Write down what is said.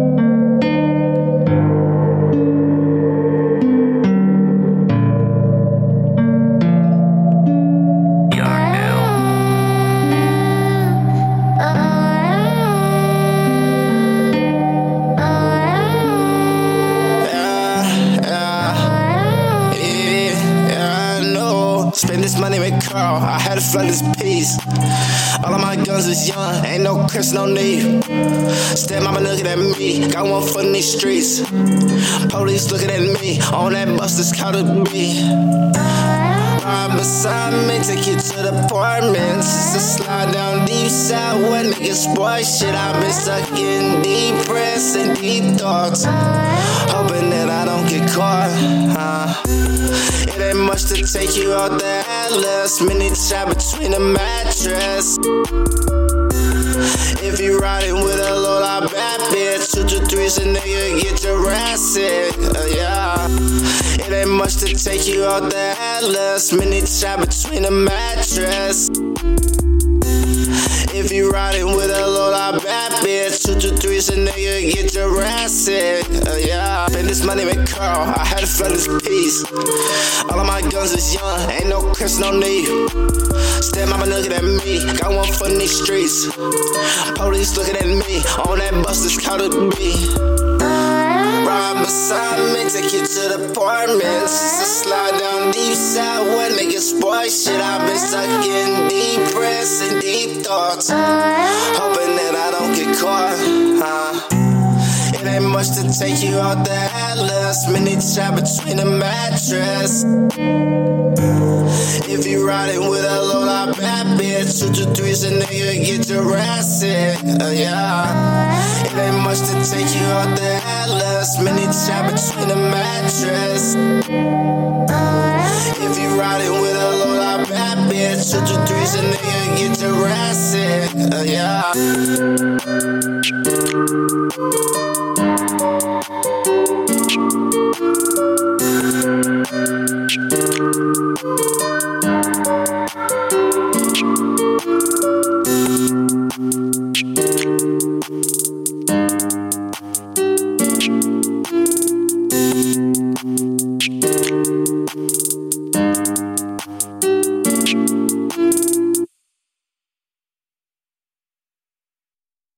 Thank you. Flood this piece. All of my guns is young, ain't no Chris, no need. Step mama looking at me, got one foot in these streets. Police looking at me, on that bus that's counted me. Ride beside me, take you to the apartments. It's a slide down deep side where niggas boy shit. I've been stuck in depressed and deep thoughts. Hoping that to take you out the atlas. Mini chat between the mattress. If you riding with a low life bad bitch, two to three, so nigga get Jurassic. Uh, yeah. It ain't much to take you out the atlas. Mini chat between the mattress. Bitch, two to three, so nigga get Jurassic. Uh, yeah. Spend this money with Carl, I had to flood this piece. All of my guns is young, ain't no Chris, no need. Step mama looking at me, got one foot in these streets. Police looking at me, on that bus that's counted me. Ride beside me, take you to the apartments. It's slide down deep side where niggas boy shit. I've been stuck in depressed and deep thoughts. Hoping Much to take you out the atlas. Mini chat between the mattress. If you riding with a low life bad bitch, two to three, so nigga get Jurassic. Uh, yeah. It ain't much to take you out the atlas. Mini chat between the mattress. If you riding with a low life bad bitch, two to three, so nigga get Jurassic. Uh, yeah.